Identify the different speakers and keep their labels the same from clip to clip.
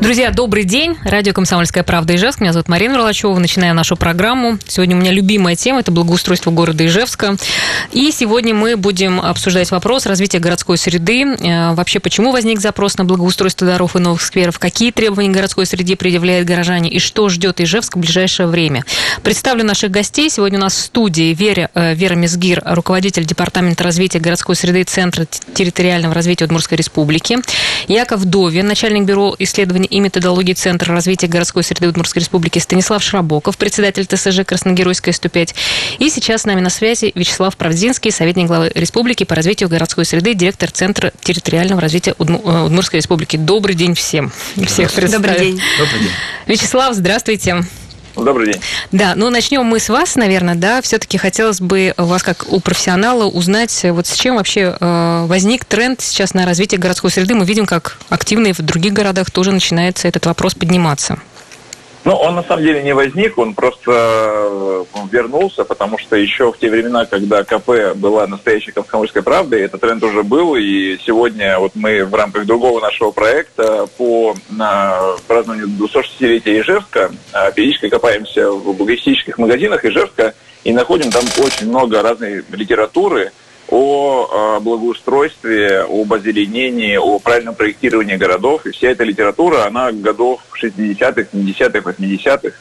Speaker 1: Друзья, добрый день. Радио «Комсомольская правда» Ижевск. Меня зовут Марина Ролачева. Начинаем нашу программу. Сегодня у меня любимая тема – это благоустройство города Ижевска. И сегодня мы будем обсуждать вопрос развития городской среды. Э, вообще, почему возник запрос на благоустройство дорог и новых скверов? Какие требования городской среде предъявляют горожане? И что ждет Ижевск в ближайшее время? Представлю наших гостей. Сегодня у нас в студии Вера, э, Вера Мизгир, руководитель Департамента развития городской среды Центра территориального развития Удмуртской Республики. Яков Довин, начальник бюро исследований и методологии Центра развития городской среды Удмуртской Республики Станислав Шрабоков, председатель ТСЖ Красногеройская 105. И сейчас с нами на связи Вячеслав Правдинский, советник главы республики по развитию городской среды, директор Центра территориального развития э, Удмуртской Республики. Добрый день всем. Всех
Speaker 2: Добрый день.
Speaker 1: Добрый день. Вячеслав, здравствуйте.
Speaker 3: Добрый день.
Speaker 1: Да, ну начнем мы с вас, наверное, да. Все-таки хотелось бы у вас, как у профессионала, узнать, вот с чем вообще э, возник тренд сейчас на развитие городской среды. Мы видим, как активно и в других городах тоже начинается этот вопрос подниматься.
Speaker 3: Ну, он на самом деле не возник, он просто э, вернулся, потому что еще в те времена, когда КП была настоящей комсомольской правдой, этот тренд уже был, и сегодня вот мы в рамках другого нашего проекта по празднованию 260-летия Ижевска э, периодически копаемся в благостических магазинах Ижевска и находим там очень много разной литературы, о благоустройстве, об озеленении, о правильном проектировании городов. И вся эта литература, она годов 60-х, 70-х, 80-х.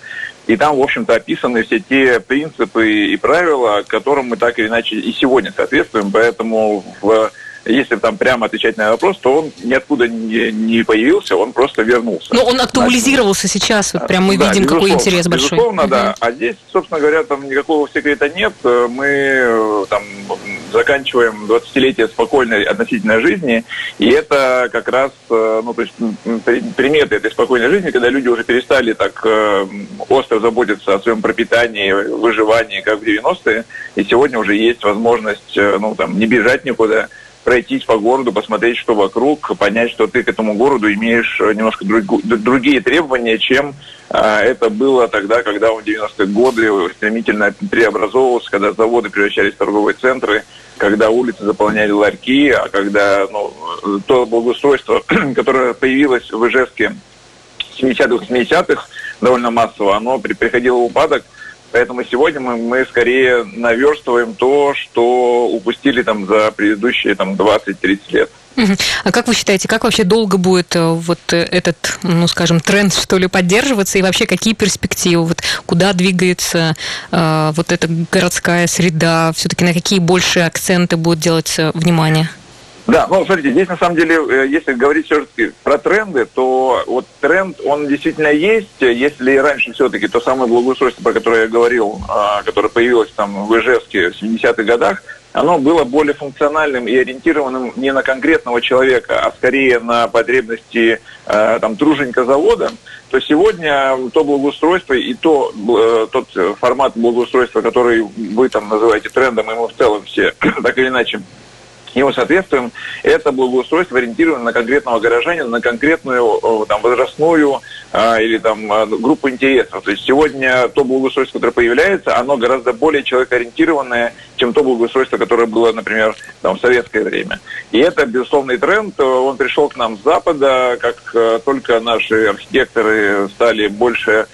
Speaker 3: И там, в общем-то, описаны все те принципы и правила, которым мы так или иначе и сегодня соответствуем. Поэтому в если там прямо отвечать на вопрос, то он ниоткуда не, не появился, он просто вернулся.
Speaker 1: Но он актуализировался Значит, сейчас, вот прям мы да, видим, какой интерес большой.
Speaker 3: Безусловно, угу. да. А здесь, собственно говоря, там никакого секрета нет. Мы э, там заканчиваем 20-летие спокойной относительной жизни, и это как раз, э, ну, то есть приметы этой спокойной жизни, когда люди уже перестали так э, остро заботиться о своем пропитании, выживании, как в 90-е, и сегодня уже есть возможность, ну, там, не бежать никуда, пройтись по городу, посмотреть, что вокруг, понять, что ты к этому городу имеешь э, немножко друг, другие требования, чем а, это было тогда, когда в 90-е годы стремительно преобразовывался, когда заводы превращались в торговые центры, когда улицы заполняли ларьки, а когда ну, то благоустройство, которое появилось в Ижевске в 70-х, 80-х довольно массово, оно приходило в упадок – Поэтому сегодня мы, мы скорее наверстываем то, что упустили там за предыдущие там 20-30 лет.
Speaker 1: А как вы считаете, как вообще долго будет э, вот э, этот, ну, скажем, тренд, что ли, поддерживаться, и вообще какие перспективы, вот куда двигается э, вот эта городская среда, все-таки на какие большие акценты будет делать внимание?
Speaker 3: Да, ну, смотрите, здесь на самом деле, э, если говорить все-таки про тренды, то вот тренд, он действительно есть. Если раньше все-таки то самое благоустройство, про которое я говорил, а, которое появилось там в Ижевске в 70-х годах, оно было более функциональным и ориентированным не на конкретного человека, а скорее на потребности э, там, труженика завода, то сегодня то благоустройство и то, э, тот формат благоустройства, который вы там называете трендом, и мы в целом все так или иначе ему соответствуем, это благоустройство ориентировано на конкретного горожанина, на конкретную там, возрастную а, или там, а, группу интересов. То есть сегодня то благоустройство, которое появляется, оно гораздо более человекоориентированное, чем то благоустройство, которое было, например, там, в советское время. И это безусловный тренд. Он пришел к нам с Запада, как э, только наши архитекторы стали больше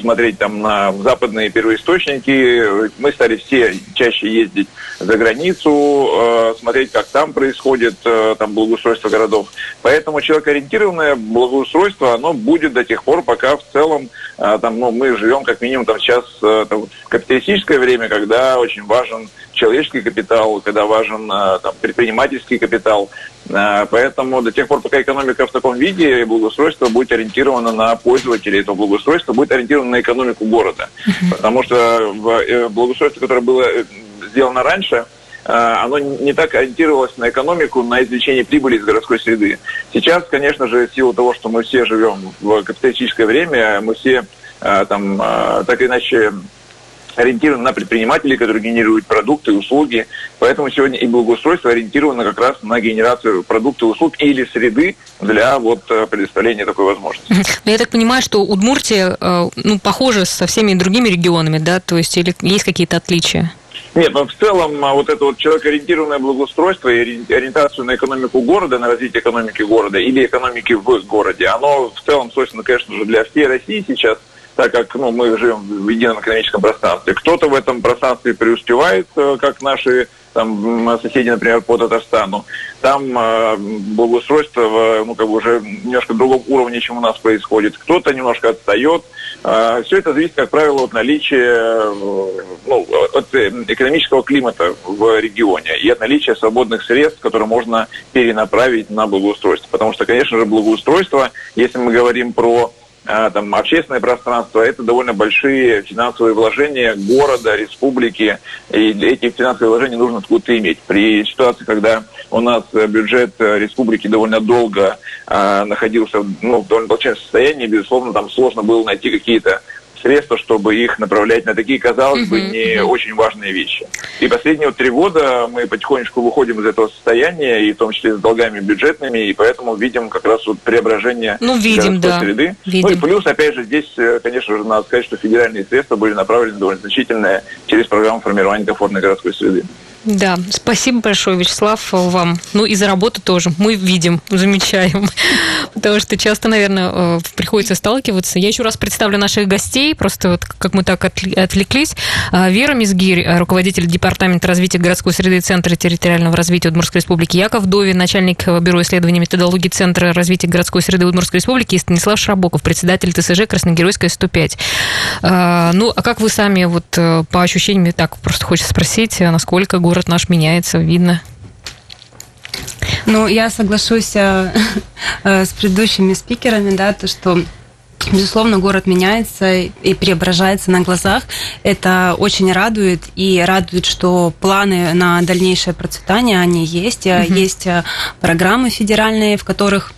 Speaker 3: смотреть там на западные первоисточники. Мы стали все чаще ездить за границу, э, смотреть, как там происходит э, там благоустройство городов. Поэтому человекоориентированное благоустройство, оно будет до тех пор, пока в целом э, там, ну, мы живем как минимум там сейчас там, капиталистическое время, когда очень важен человеческий капитал, когда важен там, предпринимательский капитал. Поэтому до тех пор, пока экономика в таком виде, благоустройство будет ориентировано на пользователей этого благоустройства, будет ориентировано на экономику города. Потому что благоустройство, которое было сделано раньше, э, оно не так ориентировалось на экономику, на извлечение прибыли из городской среды. Сейчас, конечно же, в силу того, что мы все живем в капиталистическое время, мы все э, там э, так или иначе ориентированы на предпринимателей, которые генерируют продукты и услуги. Поэтому сегодня и благоустройство ориентировано как раз на генерацию продуктов и услуг или среды для вот предоставления такой возможности.
Speaker 1: Но я так понимаю, что Удмуртия ну, похожа со всеми другими регионами, да? То есть или есть какие-то отличия?
Speaker 3: Нет, но в целом а, вот это вот человекоориентированное благоустройство и ориентацию на экономику города, на развитие экономики города или экономики в городе, оно в целом свойственно, конечно же, для всей России сейчас, так как ну, мы живем в едином экономическом пространстве. Кто-то в этом пространстве преуспевает, э, как наши там соседи, например, по Татарстану, там э, благоустройство ну, как бы уже немножко другом уровне, чем у нас происходит. Кто-то немножко отстает. Э, все это зависит, как правило, от наличия, э, ну, от экономического климата в регионе и от наличия свободных средств, которые можно перенаправить на благоустройство. Потому что, конечно же, благоустройство, если мы говорим про там, общественное пространство, это довольно большие финансовые вложения города, республики, и эти финансовые вложения нужно откуда-то иметь. При ситуации, когда у нас бюджет республики довольно долго э, находился ну, в довольно плачевном состоянии, безусловно, там сложно было найти какие-то средства, чтобы их направлять на такие, казалось бы, не очень важные вещи. И последние вот три года мы потихонечку выходим из этого состояния, и в том числе с долгами бюджетными, и поэтому видим как раз вот преображение
Speaker 1: ну, видим, да.
Speaker 3: среды.
Speaker 1: Видим.
Speaker 3: Ну и плюс, опять же, здесь, э, конечно же, надо сказать, что федеральные средства были направлены довольно значительные через программу формирования комфортной городской среды.
Speaker 1: Да, спасибо большое, Вячеслав, вам. Ну и за работу тоже. Мы видим, замечаем. Потому что часто, наверное, э, приходится сталкиваться. Я еще раз представлю наших гостей, просто вот как мы так отвлеклись. А, Вера Мизгирь, э, руководитель Департамента развития городской среды Центра территориального развития Удмуртской Республики. Яков Дови, начальник э, Бюро исследований методологии Центра развития городской среды Удмуртской Республики. И Станислав Шрабоков, председатель ТСЖ Красногеройская 105. А, ну, а как вы сами вот по ощущениям, так просто хочется спросить, насколько город наш меняется, видно?
Speaker 2: Ну, я соглашусь э, э, с предыдущими спикерами, да, то, что Безусловно, город меняется и преображается на глазах. Это очень радует. И радует, что планы на дальнейшее процветание, они есть. Угу. Есть программы федеральные, в которых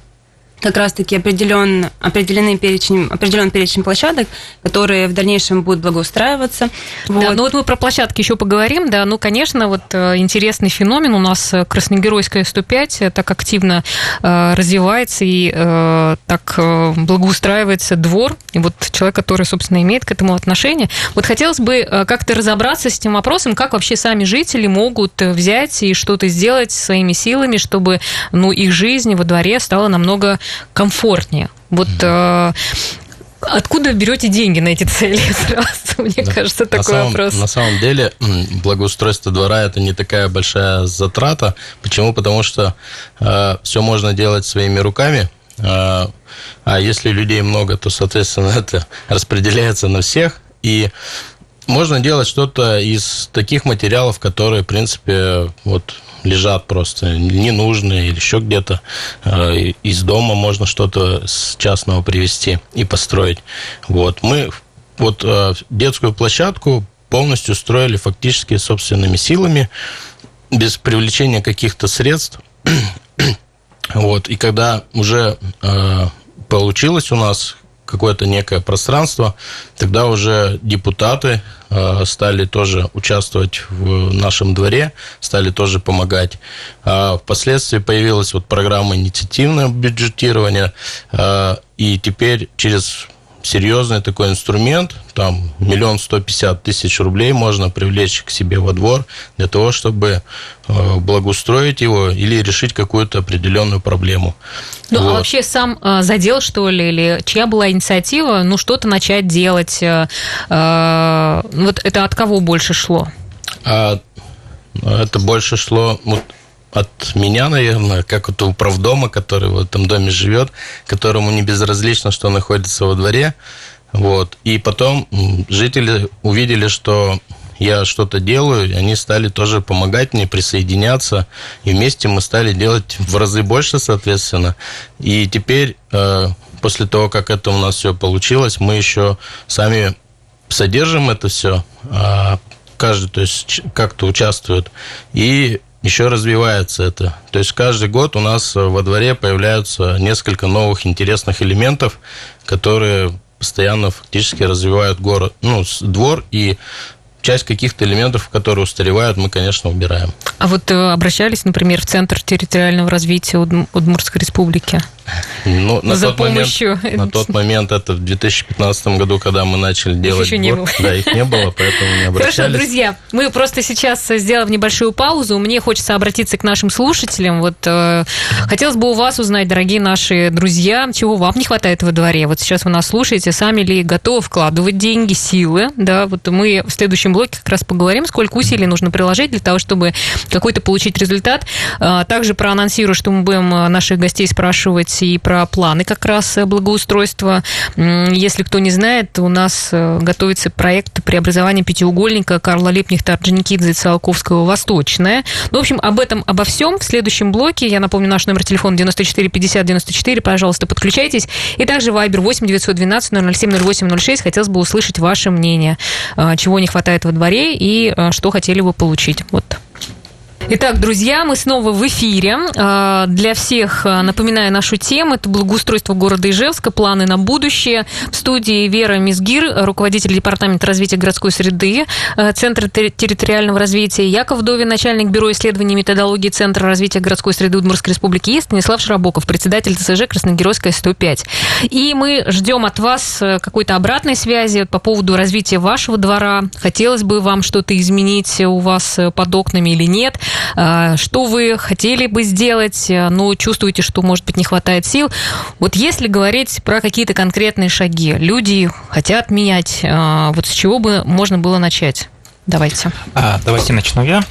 Speaker 2: как раз-таки определен, определенный перечень, определен перечень площадок, которые в дальнейшем будут благоустраиваться.
Speaker 1: Вот. Да, ну вот мы про площадки еще поговорим, да, ну, конечно, вот э, интересный феномен у нас э, Красногеройская 105 э, так активно э, развивается и э, так э, благоустраивается двор, и вот человек, который, собственно, имеет к этому отношение. Вот хотелось бы как-то разобраться с этим вопросом, как вообще сами жители могут взять и что-то сделать своими силами, чтобы, ну, их жизнь во дворе стала намного комфортнее. Вот э, Откуда берете деньги на эти цели сразу? Мне да. кажется, такой
Speaker 4: на самом,
Speaker 1: вопрос.
Speaker 4: На самом деле, благоустройство двора это не такая большая затрата. Почему? Потому что э, все можно делать своими руками. Э, а если людей много, то, соответственно, это распределяется на всех. И можно делать что-то из таких материалов, которые, в принципе, вот лежат просто ненужные или еще где-то. Э, из дома можно что-то с частного привезти и построить. Вот. Мы вот э, детскую площадку полностью строили фактически собственными силами, без привлечения каких-то средств. вот. И когда уже э, получилось у нас какое-то некое пространство, тогда уже депутаты стали тоже участвовать в нашем дворе, стали тоже помогать. А впоследствии появилась вот программа инициативного бюджетирования, э, и теперь через серьезный такой инструмент, там миллион сто пятьдесят тысяч рублей можно привлечь к себе во двор для того, чтобы э, благоустроить его или решить какую-то определенную проблему.
Speaker 1: Ну, а вот. а вообще сам э, задел, что ли, или чья была инициатива, ну, что-то начать делать? Э, вот это от кого больше шло?
Speaker 4: А, это больше шло... Вот, от меня, наверное, как от управдома, который в этом доме живет, которому не безразлично, что находится во дворе. Вот. И потом жители увидели, что я что-то делаю, и они стали тоже помогать мне, присоединяться, и вместе мы стали делать в разы больше, соответственно. И теперь, э, после того, как это у нас все получилось, мы еще сами содержим это все, а каждый, то есть как-то участвует, и еще развивается это. То есть каждый год у нас во дворе появляются несколько новых интересных элементов, которые постоянно фактически развивают город, ну, двор и часть каких-то элементов, которые устаревают, мы, конечно, убираем.
Speaker 1: А вот э, обращались, например, в Центр территориального развития Удмуртской республики?
Speaker 4: Ну, на
Speaker 1: за
Speaker 4: тот
Speaker 1: помощью.
Speaker 4: Момент, на тот момент, это в 2015 году, когда мы начали делать
Speaker 1: еще не было.
Speaker 4: Да, их не было, поэтому не обращались.
Speaker 1: Хорошо, друзья, мы просто сейчас сделаем небольшую паузу. Мне хочется обратиться к нашим слушателям. Вот э, хотелось бы у вас узнать, дорогие наши друзья, чего вам не хватает во дворе. Вот сейчас вы нас слушаете, сами ли готовы вкладывать деньги, силы, да? Вот мы в следующем блоке как раз поговорим, сколько усилий нужно приложить для того, чтобы какой-то получить результат. А, Также проанонсирую, что мы будем э, наших гостей спрашивать и про планы как раз э, благоустройства. Если кто не знает, у нас э, готовится проект преобразования пятиугольника Карла Липнихта, Орджоникидзе, Циолковского «Восточная». Ну, в общем, об этом, обо всем в следующем блоке. Я напомню, наш номер телефона 94 50 94. Пожалуйста, подключайтесь. И также Viber 8 912 007 08 06. Хотелось бы услышать ваше мнение, э, чего не хватает во дворе и что хотели бы получить. Вот. Итак, друзья, мы снова в эфире. А, Для всех а, напоминаю нашу тему. Это благоустройство города Ижевска, планы на будущее. В студии Вера Мизгир, руководитель департамента развития городской среды а, Центра терри- территориального развития, Яков Довин, начальник бюро исследований методологии Центра развития городской среды Удмуртской республики и Станислав Широбоков, председатель ТСЖ Красногеройская 105. И мы ждем от вас какой-то обратной связи по поводу развития вашего двора. Хотелось бы вам что-то изменить у вас под окнами или нет. А, Что вы хотели бы сделать, э, но чувствуете, что, может быть, не хватает сил. Вот если говорить про какие-то конкретные шаги, люди хотят менять, а, вот с чего бы можно было начать? Давайте.
Speaker 5: А, давайте начну я.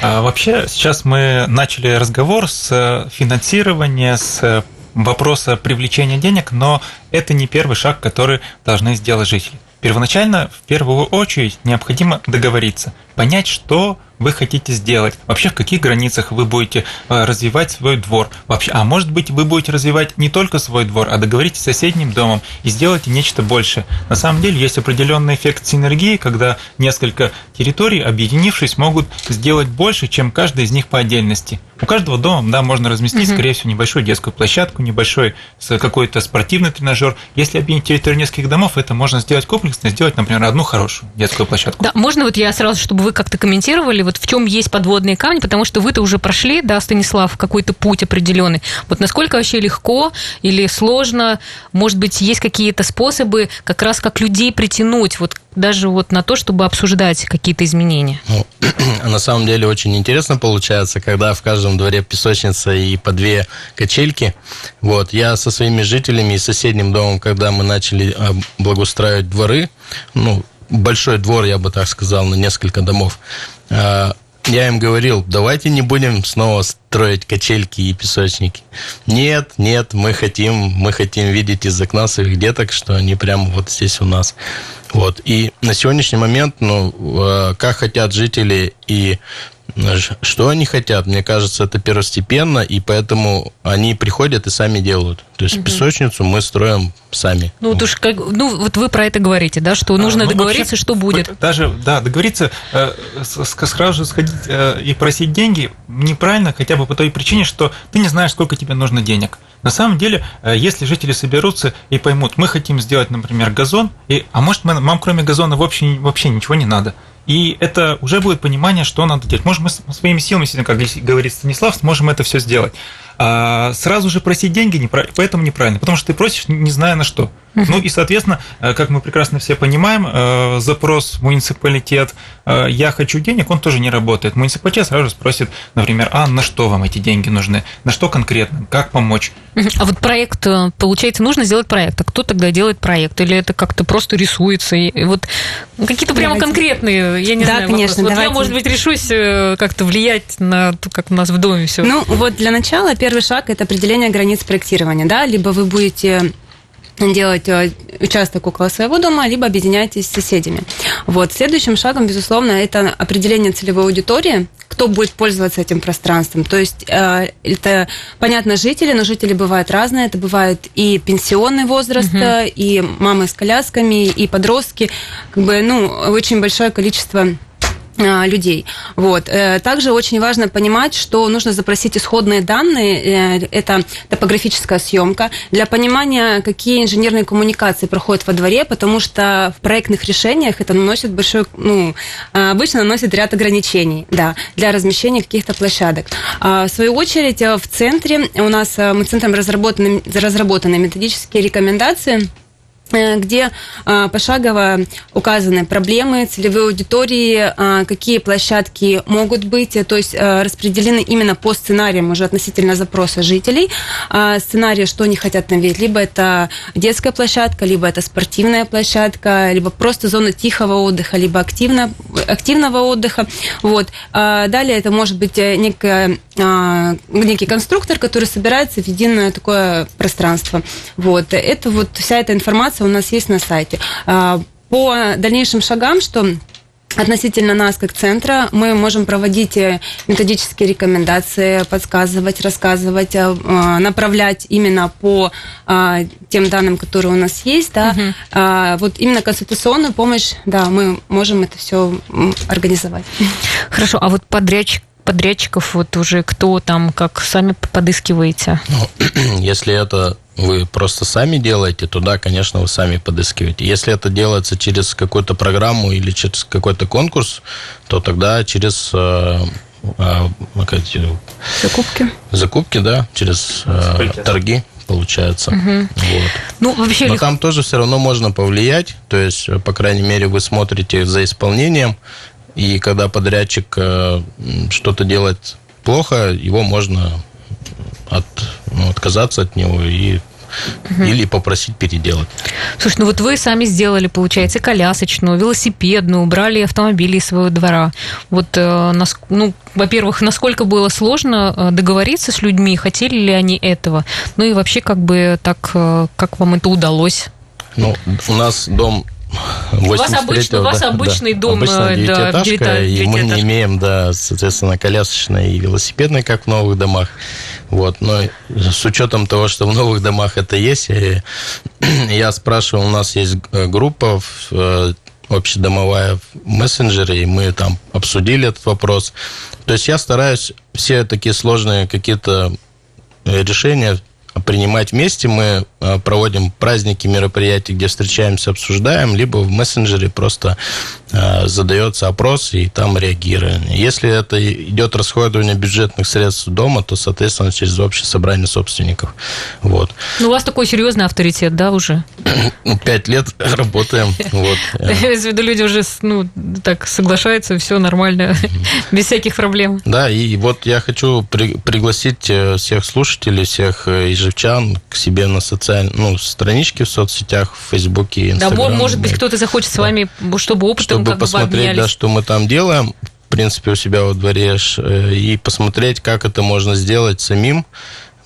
Speaker 5: А, вообще, сейчас мы начали разговор с э, финансирования, с э, вопроса привлечения денег, но это не первый шаг, который должны сделать жители. Первоначально, в первую очередь, необходимо договориться, понять, что вы хотите сделать, вообще в каких границах вы будете э, развивать свой двор, вообще, а может быть вы будете развивать не только свой двор, а договоритесь с соседним домом и сделайте нечто большее. На самом деле есть определенный эффект синергии, когда несколько территорий, объединившись, могут сделать больше, чем каждая из них по отдельности. У каждого дома, да, можно разместить, скорее всего, небольшую детскую площадку, небольшой какой-то спортивный тренажер. Если объединить территорию нескольких домов, это можно сделать комплексно, сделать, например, одну хорошую детскую площадку.
Speaker 1: Да, можно вот я сразу, чтобы вы как-то комментировали, вот в чем есть подводные камни, потому что вы-то уже прошли, да, Станислав, какой-то путь определенный. Вот насколько вообще легко или сложно, может быть, есть какие-то способы как раз как людей притянуть вот даже вот на то, чтобы обсуждать какие-то изменения?
Speaker 4: Ну, на самом деле очень интересно получается, когда в каждом дворе песочница и по две качельки. Вот, я со своими жителями и соседним домом, когда мы начали э, благоустраивать дворы, ну, большой двор, я бы так сказал, на несколько домов, я им говорил, давайте не будем снова строить качельки и песочники. Нет, нет, мы хотим, мы хотим видеть из окна своих деток, что они прямо вот здесь у нас. Вот. И на сегодняшний момент, ну, э, как хотят жители и что они хотят, мне кажется, это первостепенно, и поэтому они приходят и сами делают. То есть песочницу мы строим сами.
Speaker 1: Ну, вот уж как, ну, вот вы про это говорите, да, что нужно
Speaker 5: А, ну,
Speaker 1: договориться,
Speaker 5: вообще,
Speaker 1: что будет.
Speaker 5: Даже, да, договориться, э, сразу же сходить э, и просить деньги неправильно, хотя бы по той причине, что ты не знаешь, сколько тебе нужно денег. На самом деле, э, если жители соберутся и поймут, мы хотим сделать, например, газон, и, а может, мы- нам кроме газона вообще, вообще ничего не надо. И это уже будет понимание, что надо делать. Может, мы своими силами, как говорит Станислав, сможем это все сделать. А сразу же просить деньги, поэтому неправильно, потому что ты просишь, не зная на что. Ну и, соответственно, э, как мы прекрасно все понимаем, э, запрос в муниципалитет э, «я хочу денег», он тоже не работает. Муниципалитет сразу же спросит, например, «а на что вам эти деньги нужны? На что конкретно? Как помочь?»
Speaker 1: А вот проект, получается, нужно сделать проект. А кто тогда делает проект? Или это как-то просто рисуется? И вот какие-то прямо
Speaker 2: Давайте.
Speaker 1: конкретные, я не
Speaker 2: Да,
Speaker 1: знаю,
Speaker 2: конечно,
Speaker 1: вопросы. Вот я,
Speaker 2: давайте.
Speaker 1: может быть, решусь как-то влиять на то, как у нас в доме все.
Speaker 2: Ну, вот для начала первый шаг – это определение границ проектирования, да, либо вы будете делать э, участок около своего дома, либо объединяйтесь с соседями. Вот. Следующим шагом, безусловно, это определение целевой аудитории, кто будет пользоваться этим пространством. То есть э, это, понятно, жители, но жители бывают разные. Это бывает и пенсионный возраст, э, и мамы с колясками, и подростки. Как бы, ну, очень большое количество людей. Вот. Э, также очень важно понимать, что нужно запросить исходные данные, э, это топографическая съемка, для понимания, какие инженерные коммуникации проходят во дворе, потому что в проектных решениях это наносит большой, ну, обычно наносит ряд ограничений, да, для размещения каких-то площадок. А, в свою очередь, в центре у нас мы центром разработаны, разработаны методические рекомендации – Э, где а, пошагово указаны проблемы целевой аудитории, а, какие площадки могут быть, то есть распределены именно по сценариям уже относительно запроса жителей. Сценарии, что они хотят видеть, либо это детская площадка, либо это спортивная площадка, либо просто зона тихого отдыха, либо активно, активного отдыха. Вот. Далее это может быть э, некая, некий конструктор, который собирается в единое такое пространство. Вот. Это вот вся эта информация у нас есть на сайте. А, по дальнейшим шагам, что Относительно нас как центра мы можем проводить э, методические рекомендации, подсказывать, рассказывать, э, а, направлять именно по а, тем данным, которые у нас есть. Да. Угу. Вот именно консультационную помощь, да, мы можем это все организовать.
Speaker 1: Хорошо, а вот подрядчик подрядчиков вот уже кто там, как сами подыскиваете?
Speaker 4: Ну, если это вы просто сами делаете, то да, конечно, вы сами подыскиваете. Если это делается через какую-то программу или через какой-то конкурс, то тогда через э, э,
Speaker 2: закупки.
Speaker 4: Закупки, да, через э, торги получается. Угу. Вот.
Speaker 1: Ну, вообще
Speaker 4: Но там тоже все равно можно повлиять. То есть, по крайней мере, вы смотрите за исполнением, и когда подрядчик э, что-то делает плохо, его можно от, ну, отказаться от него и угу. или попросить переделать.
Speaker 1: Слушай, ну вот вы сами сделали, получается, колясочную, велосипедную, убрали автомобили из своего двора. Вот, э, ну, во-первых, насколько было сложно э, договориться с людьми, хотели ли они этого? Ну и вообще, как бы так, как вам это удалось?
Speaker 4: Ну, у нас дом
Speaker 1: у вас, обычный, у вас обычный
Speaker 4: да,
Speaker 1: дом,
Speaker 4: обычная девятиэтажка, да, и мы не имеем, да, соответственно, колясочной и велосипедной, как в новых домах. Вот, но с учетом того, что в новых домах это есть, я спрашивал, у нас есть э, группа э, общедомовая в мессенджере, и мы там обсудили этот вопрос. То есть я стараюсь все такие сложные какие-то э, решения принимать вместе. Мы э, проводим праздники, мероприятия, где встречаемся, обсуждаем, либо в мессенджере просто э, задается опрос, и там реагируем. Если это идет расходование бюджетных средств дома, то, соответственно, через общее собрание собственников. Вот.
Speaker 1: Ну, у вас такой серьезный авторитет, да, уже?
Speaker 4: Ну, пять лет работаем. Вот.
Speaker 1: Я виду, люди уже ну, так соглашаются, все нормально, без всяких проблем.
Speaker 4: Да, и вот я хочу при, пригласить э, всех слушателей, всех ижевчан к себе на социальные, ну, странички в соцсетях, в Фейсбуке, Инстаграме.
Speaker 1: Да, может быть, кто-то захочет с вами, чтобы опытом
Speaker 4: Чтобы посмотреть, да, что мы там делаем, в принципе, у себя во дворе, э, и посмотреть, как это можно сделать самим.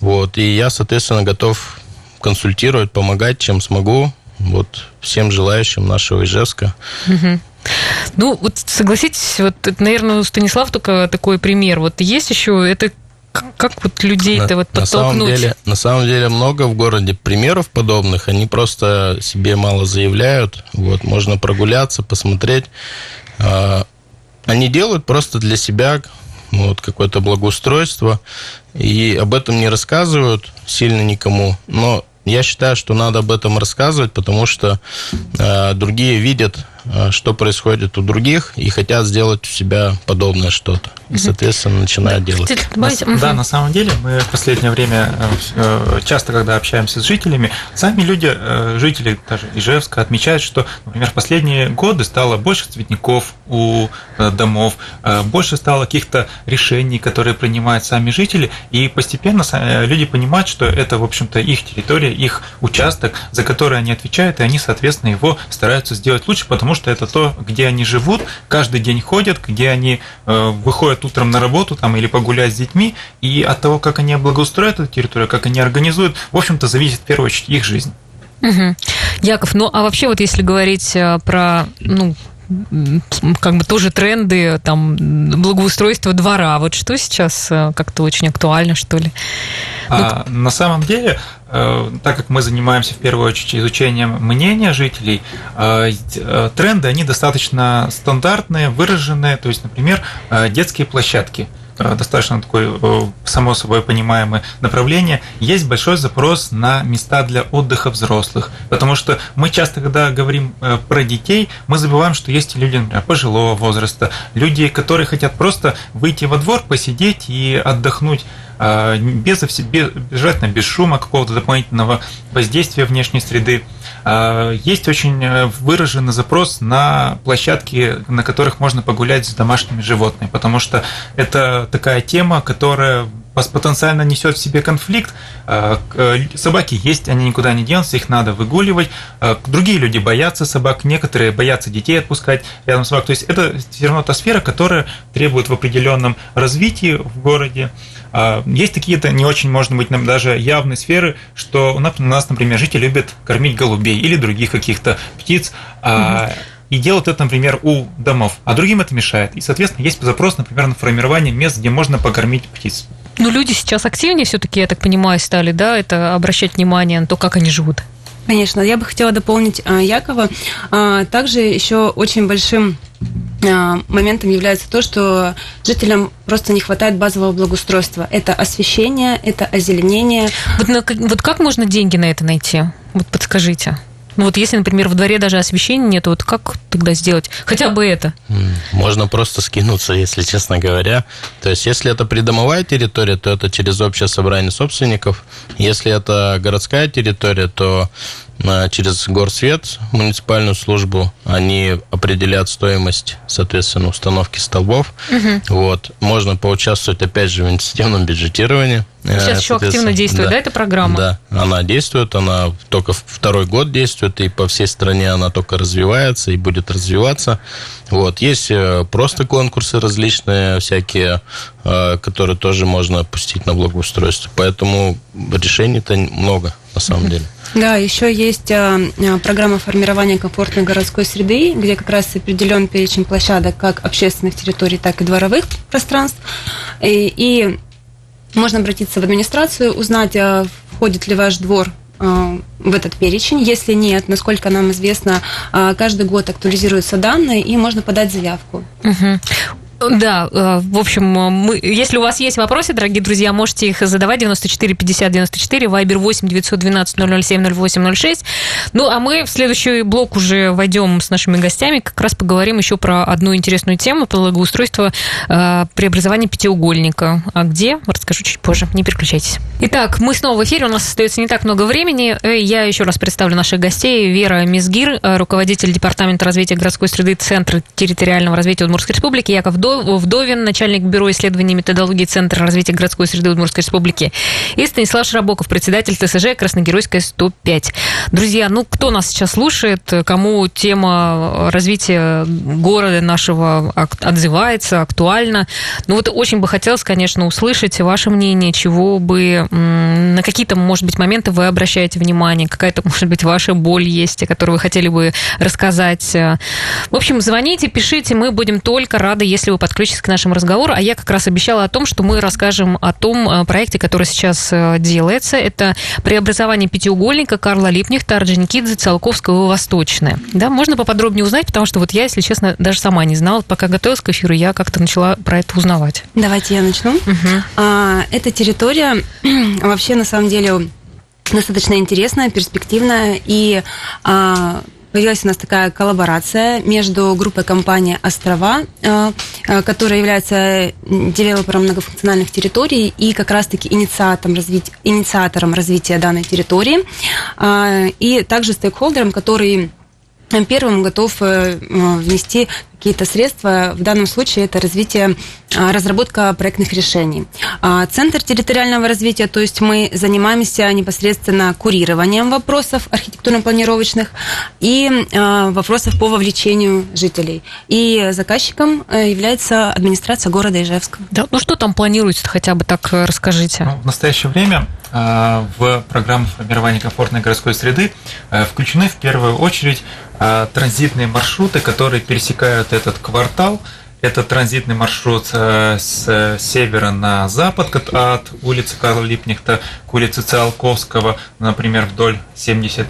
Speaker 4: Вот, и я, соответственно, готов консультировать, помогать, чем смогу, вот, всем желающим нашего Ижевска.
Speaker 1: Угу. Ну, вот согласитесь, вот, наверное, у Станислав только такой пример. Вот есть еще это как вот людей-то вот подтолкнуть? На самом,
Speaker 4: деле, на самом деле много в городе примеров подобных. Они просто себе мало заявляют. Вот, можно прогуляться, посмотреть. А, они делают просто для себя вот, какое-то благоустройство. И об этом не рассказывают сильно никому. Но я считаю, что надо об этом рассказывать, потому что э, другие видят что происходит у других, и хотят сделать у себя подобное что-то. И, соответственно, начинают делать.
Speaker 5: Да, на самом деле мы в последнее время э, э, часто, когда общаемся с жителями, сами люди, жители даже Ижевска, отмечают, что, например, в последние годы стало больше цветников у домов, больше стало каких-то решений, которые принимают сами жители, и постепенно люди понимают, что это, в общем-то, их территория, их участок, за который они отвечают, и они, соответственно, его стараются сделать лучше, потому что это то, где они живут, каждый день ходят, где они э, выходят утром на работу там, или погулять с детьми, и от того, как они облагоустроят эту территорию, как они организуют, в общем-то, зависит в первую очередь их жизнь.
Speaker 1: Угу. Яков, ну а вообще вот если говорить э, про ну, как бы тоже тренды, там, благоустройство двора. Вот что сейчас э, как-то очень актуально, что ли?
Speaker 5: А, ну, на самом деле, э, так как мы занимаемся в первую очередь изучением мнения жителей, э, тренды, они достаточно стандартные, выраженные. То есть, например, детские площадки – достаточно такое э, само собой понимаемое направление, есть большой запрос на места для отдыха взрослых. Потому что мы часто, когда говорим э, про детей, мы забываем, что есть люди, например, пожилого возраста, люди, которые хотят просто выйти во двор, посидеть и отдохнуть без, без, желательно без шума, какого-то дополнительного воздействия внешней среды. А, есть очень э, выраженный запрос на площадки, на которых можно погулять с домашними животными, потому что это такая тема, которая потенциально несет в себе конфликт. А, э, собаки есть, они никуда не денутся, их надо выгуливать. А, другие люди боятся собак, некоторые боятся детей отпускать рядом с собак. То есть это все равно та сфера, которая требует в определенном развитии в городе. А, есть какие-то не очень, может быть, нам даже явные сферы, что у нас, например, жители любят кормить голубей или других каких-то птиц. Угу и делают это, например, у домов, а другим это мешает. И, соответственно, есть запрос, например, на формирование мест, где можно покормить птиц.
Speaker 1: Ну, люди сейчас активнее все-таки, я так понимаю, стали, да, это обращать внимание на то, как они живут.
Speaker 2: Конечно, я бы хотела дополнить а, Якова. А, также еще очень большим а, моментом является то, что жителям просто не хватает базового благоустройства. Это освещение, это озеленение.
Speaker 1: Вот, на, вот как можно деньги на это найти? Вот подскажите. Ну вот если, например, в дворе даже освещения нет, вот как тогда сделать хотя бы это?
Speaker 4: Можно просто скинуться, если честно говоря. То есть если это придомовая территория, то это через общее собрание собственников. Если это городская территория, то через горсвет, муниципальную службу, они определяют стоимость, соответственно, установки столбов. Угу. Вот. Можно поучаствовать, опять же, в инвестиционном бюджетировании.
Speaker 1: Сейчас еще активно действует, да. да, эта программа?
Speaker 4: Да, она действует, она только второй год действует, и по всей стране она только развивается и будет развиваться. Вот. Есть э, просто конкурсы различные, всякие, э, которые тоже можно пустить на благоустройство. Поэтому решений-то много, на самом деле.
Speaker 2: Да, еще есть э, программа формирования комфортной городской среды, где как раз определен перечень площадок как общественных территорий, так и дворовых пространств. И, и можно обратиться в администрацию, узнать, входит ли ваш двор в этот перечень. Если нет, насколько нам известно, каждый год актуализируются данные, и можно подать заявку.
Speaker 1: Угу. Да, э, в общем, мы, если у вас есть вопросы, дорогие друзья, можете их задавать 94 50 94, Вайбер 8 912 007 08 06. Ну, а мы в следующий блок уже войдем с нашими гостями, как раз поговорим еще про одну интересную тему, благоустройство э, преобразования пятиугольника. А где? Расскажу чуть позже, не переключайтесь. Итак, мы снова в эфире, у нас остается не так много времени. Э, я еще раз представлю наших гостей. Вера Мизгир, э, руководитель Департамента развития городской среды Центра территориального развития Удмуртской Республики, Яков Дов, Вдовин, начальник бюро исследований методологии Центра развития городской среды Удмуртской Республики, и Станислав Шрабоков, председатель ТСЖ Красногеройская 105. Друзья, ну кто нас сейчас слушает, кому тема развития города нашего отзывается, актуальна, ну вот очень бы хотелось, конечно, услышать ваше мнение, чего бы, на какие-то, может быть, моменты вы обращаете внимание, какая-то, может быть, ваша боль есть, о которой вы хотели бы рассказать. В общем, звоните, пишите, мы будем только рады, если вы подключитесь к нашему разговору. А я как раз обещала о том, что мы расскажем о том э, проекте, который сейчас э, делается. Это преобразование пятиугольника Карла Липнихта, Орджоникидзе, Циолковского и Восточное. Да, можно поподробнее узнать, потому что вот я, если честно, даже сама не знала. Пока готовилась к эфиру, я как-то начала про это узнавать.
Speaker 2: Давайте я начну. Угу. А, эта территория вообще на самом деле достаточно интересная, перспективная и а, появилась у нас такая коллаборация между группой компании «Острова», э, э, которая является девелопером многофункциональных территорий и как раз-таки инициатором развития, инициатором развития данной территории, э, и также стейкхолдером, который первым готов внести какие-то средства. В данном случае это развитие, а, разработка проектных решений. А, Центр территориального развития, то есть мы занимаемся непосредственно курированием вопросов архитектурно-планировочных и а, вопросов по вовлечению жителей. И заказчиком э, является администрация города Ижевска.
Speaker 1: Да, ну что там планируется, хотя бы так э, расскажите. Ну,
Speaker 5: в настоящее время в программу формирования комфортной городской среды включены в первую очередь транзитные маршруты, которые пересекают этот квартал. Это транзитный маршрут с севера на запад от улицы Карла Липнихта к улице Циолковского, например, вдоль 70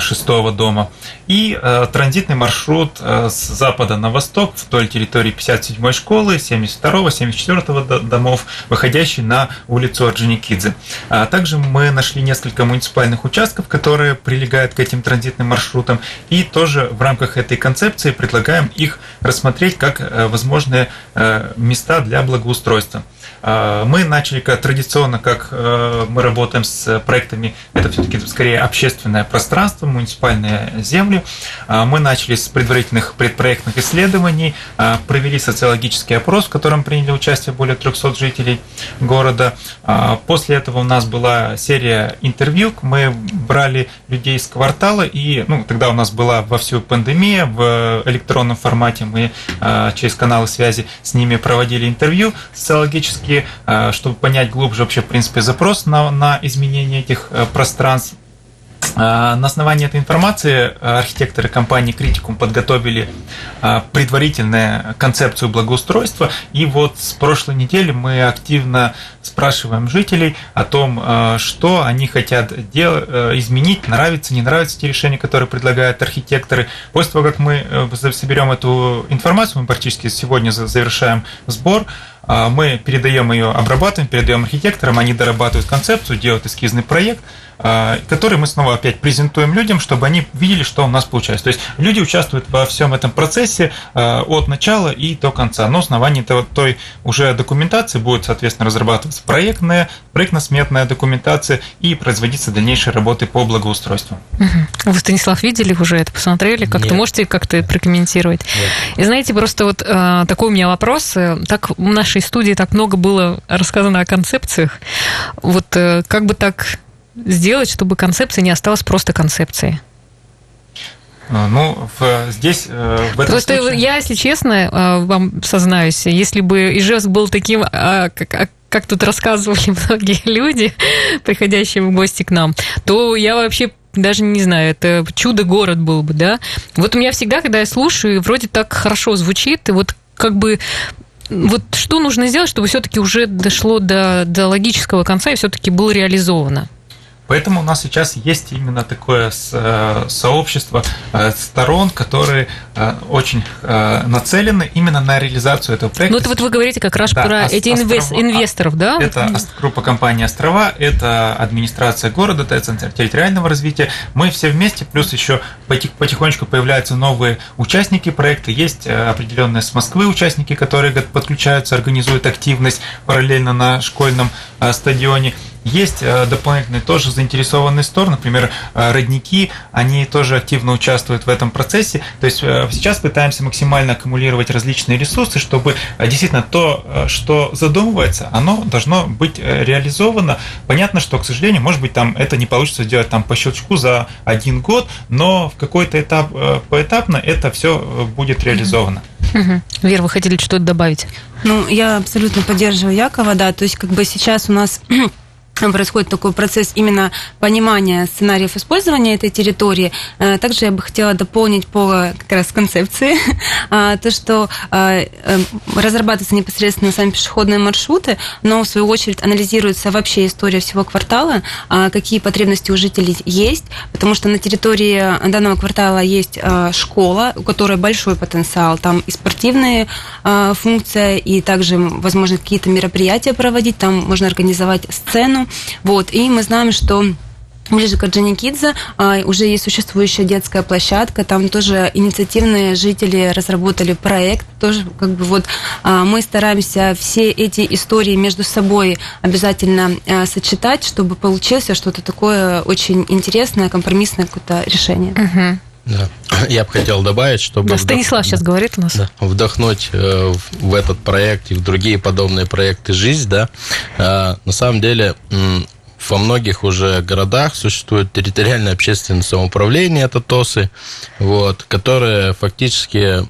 Speaker 5: шестого дома. И э, транзитный маршрут э, с запада на восток вдоль территории 57-й школы, 72-го, 74-го домов, выходящий на улицу Орджоникидзе. А также мы нашли несколько муниципальных участков, которые прилегают к этим транзитным маршрутам, и тоже в рамках этой концепции предлагаем их рассмотреть как э, возможные места для благоустройства. А, мы начали как традиционно, как э, мы работаем с проектами, это все-таки скорее общественное пространство, муниципальные земли. А, мы начали с предварительных предпроектных исследований, а, провели социологический опрос, в котором приняли участие более 300 жителей города. После этого у нас была серия интервью, мы брали людей из квартала, и ну, тогда у нас была во всю пандемия, в электронном формате мы через каналы связи с ними проводили интервью социологические, все э, чтобы понять глубже вообще, в принципе, запрос на, на изменение этих э, пространств. Э, на основании этой информации архитекторы компании Критикум подготовили предварительную концепцию благоустройства. И вот с прошлой недели мы активно спрашиваем жителей о том, что они хотят дел- изменить, нравится, не нравятся те решения, которые предлагают архитекторы. После того, как мы соберем эту информацию, мы практически сегодня завершаем сбор, мы передаем ее, обрабатываем, передаем архитекторам, они дорабатывают концепцию, делают эскизный проект, а, который мы снова опять презентуем людям, чтобы они видели, что у нас получается. То есть люди участвуют во всем этом процессе а, от начала и до конца. На основании той уже документации будет, соответственно, разрабатываться проектная, проектно-сметная документация и производиться дальнейшие работы по благоустройству.
Speaker 1: Вы, Станислав, видели уже это, посмотрели? Как-то можете как-то прокомментировать? Нет. И знаете, просто вот э, такой у меня вопрос. Так в нашей студии так много было рассказано о концепциях. Вот э, как бы так сделать, чтобы концепция не осталась просто концепцией?
Speaker 5: А, ну, в, здесь э, в этом
Speaker 1: Просто случае... я, если честно, э, вам сознаюсь, если бы Ижевск был таким, а, как, как тут рассказывали многие люди, приходящие в гости к нам, то я вообще даже не знаю, это чудо-город был бы, да. Вот у меня всегда, когда я слушаю, вроде так хорошо звучит, и вот как бы вот что нужно сделать, чтобы все-таки уже дошло до, до логического конца и все-таки было реализовано?
Speaker 5: Поэтому у нас сейчас есть именно такое э, сообщество э, сторон, которые э, очень нацелены именно на реализацию этого проекта.
Speaker 1: Ну, это вот вы говорите как раз да, про эти острова, инвесторов, да?
Speaker 5: Это группа компании «Острова», это администрация города, это Центр территориального развития. Мы все вместе, плюс еще потихонечку появляются новые участники проекта. Есть определенные с Москвы участники, которые подключаются, организуют активность параллельно на школьном стадионе. Есть э, дополнительные тоже заинтересованные стороны, например, э, родники, они тоже активно участвуют в этом процессе. То есть э, сейчас пытаемся максимально аккумулировать различные ресурсы, чтобы действительно то, что задумывается, оно должно быть реализовано. Понятно, что, к сожалению, может быть, там это не получится сделать там по щелчку за один год, но в какой-то этап поэтапно это все будет реализовано.
Speaker 1: Угу. Вера, вы хотели что-то добавить?
Speaker 2: Ну, я абсолютно поддерживаю Якова, да, то есть как бы сейчас у нас происходит такой процесс именно понимания сценариев использования этой территории. Э, также я бы хотела дополнить по как раз концепции а, то, что а, э, разрабатываются непосредственно сами пешеходные маршруты, но в свою очередь анализируется вообще история всего квартала, а, какие потребности у жителей есть, потому что на территории данного квартала есть школа, у которой большой потенциал, там и спортивные функции, и также, возможно, какие-то мероприятия проводить, там можно организовать сцену, вот, и мы знаем, что Ближе к Орджоникидзе а, уже есть существующая детская площадка, там тоже инициативные жители разработали проект, тоже как бы вот а, мы стараемся все эти истории между собой обязательно а, сочетать, чтобы получилось что-то такое очень интересное, компромиссное какое-то решение.
Speaker 1: Угу.
Speaker 4: Да. Я бы хотел добавить, чтобы... Да,
Speaker 1: Станислав вдох... сейчас говорит у нас. Да,
Speaker 4: вдохнуть э, в этот проект и в другие подобные проекты жизнь, да. Э, на самом деле во многих уже городах существует территориальное общественное самоуправление, это ТОСы, вот, которые фактически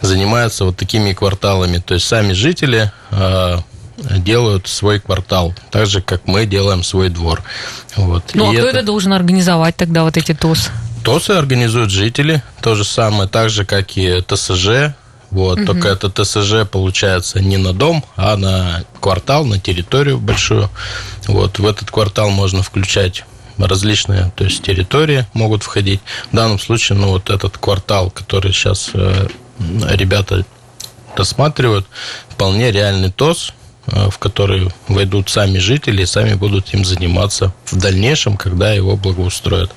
Speaker 4: занимаются вот такими кварталами. То есть сами жители э, делают свой квартал, так же, как мы делаем свой двор. Вот.
Speaker 1: Ну,
Speaker 4: И
Speaker 1: а кто это должен организовать тогда, вот эти ТОС?
Speaker 4: ТОСы организуют жители, то же самое, так же, как и ТСЖ. Вот, только это ТСЖ получается не на дом, а на квартал, на территорию большую. Вот, в этот квартал можно включать различные, то есть территории могут входить. В данном случае, ну, вот этот квартал, который сейчас э, ребята рассматривают, вполне реальный ТОС, в который войдут сами жители и сами будут им заниматься в дальнейшем, когда его благоустроят.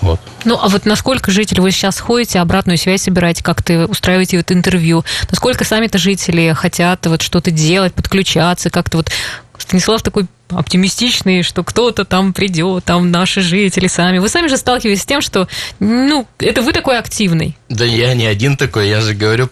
Speaker 4: Вот.
Speaker 1: Ну, а вот насколько жители вы сейчас ходите, обратную связь собираете, как-то устраиваете вот интервью? Насколько сами-то жители хотят вот что-то делать, подключаться, как-то вот Станислав такой оптимистичный, что кто-то там придет, там наши жители сами. Вы сами же сталкиваетесь с тем, что, ну, это вы такой активный.
Speaker 4: Да я не один такой, я же говорю,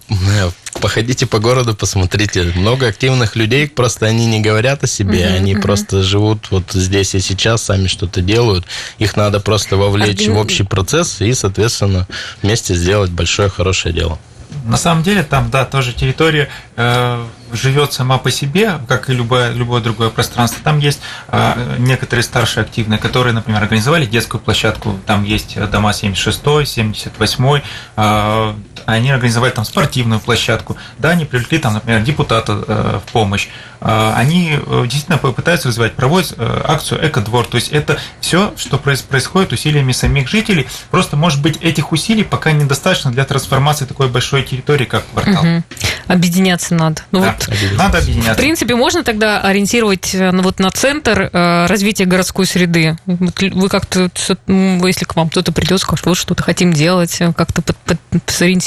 Speaker 4: походите по городу, посмотрите. Много активных людей, просто они не говорят о себе,
Speaker 1: Мгм,
Speaker 4: они
Speaker 1: мгм.
Speaker 4: просто живут вот здесь и сейчас, сами что-то делают. Их надо просто вовлечь
Speaker 1: Органи-
Speaker 4: в общий процесс и, соответственно, вместе сделать большое хорошее дело.
Speaker 5: На самом деле там, да, тоже территория э, живет сама по себе, как и любое, любое другое пространство. Там есть э, некоторые старшие активные, которые, например, организовали детскую площадку. Там есть дома 76 78 э, они организовали там спортивную площадку. Да, они привлекли там, например, депутата э, в помощь. Э, они э, действительно пытаются развивать, проводят э, акцию «Экодвор». То есть это все, что проис- происходит усилиями самих жителей. Просто, может быть, этих усилий пока недостаточно для трансформации такой большой территории, как квартал.
Speaker 1: Мгм. Объединяться надо. Ну
Speaker 5: Да,
Speaker 1: вот
Speaker 5: Надо
Speaker 1: В
Speaker 5: объединяться.
Speaker 1: принципе, можно тогда ориентировать э, ну, вот на центр э, развития городской среды. Вот вы как-то, если к вам кто-то придет, скажет, вот что-то хотим делать, э, как-то под- под-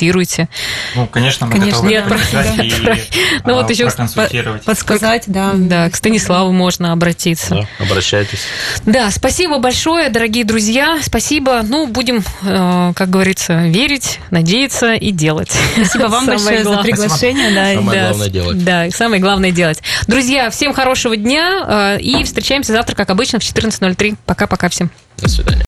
Speaker 1: сориентируйте.
Speaker 5: Ну, конечно, мы
Speaker 2: Конечно,
Speaker 5: готовы
Speaker 1: Нет,
Speaker 5: и
Speaker 1: Ну, вот еще
Speaker 5: проконсультировать.
Speaker 2: Подсказать, да.
Speaker 1: Да, к Станиславу можно обратиться.
Speaker 4: Да, обращайтесь.
Speaker 1: Да, спасибо большое, дорогие друзья. Спасибо. Ну, будем, э, как говорится, верить, надеяться и делать.
Speaker 2: Спасибо вам большое за приглашение. Да,
Speaker 4: Самое
Speaker 1: Да,
Speaker 4: главное делать.
Speaker 1: Да, самое главное делать. Друзья, всем хорошего дня э, и встречаемся завтра, как обычно, в 14.03. Пока-пока всем.
Speaker 4: До свидания.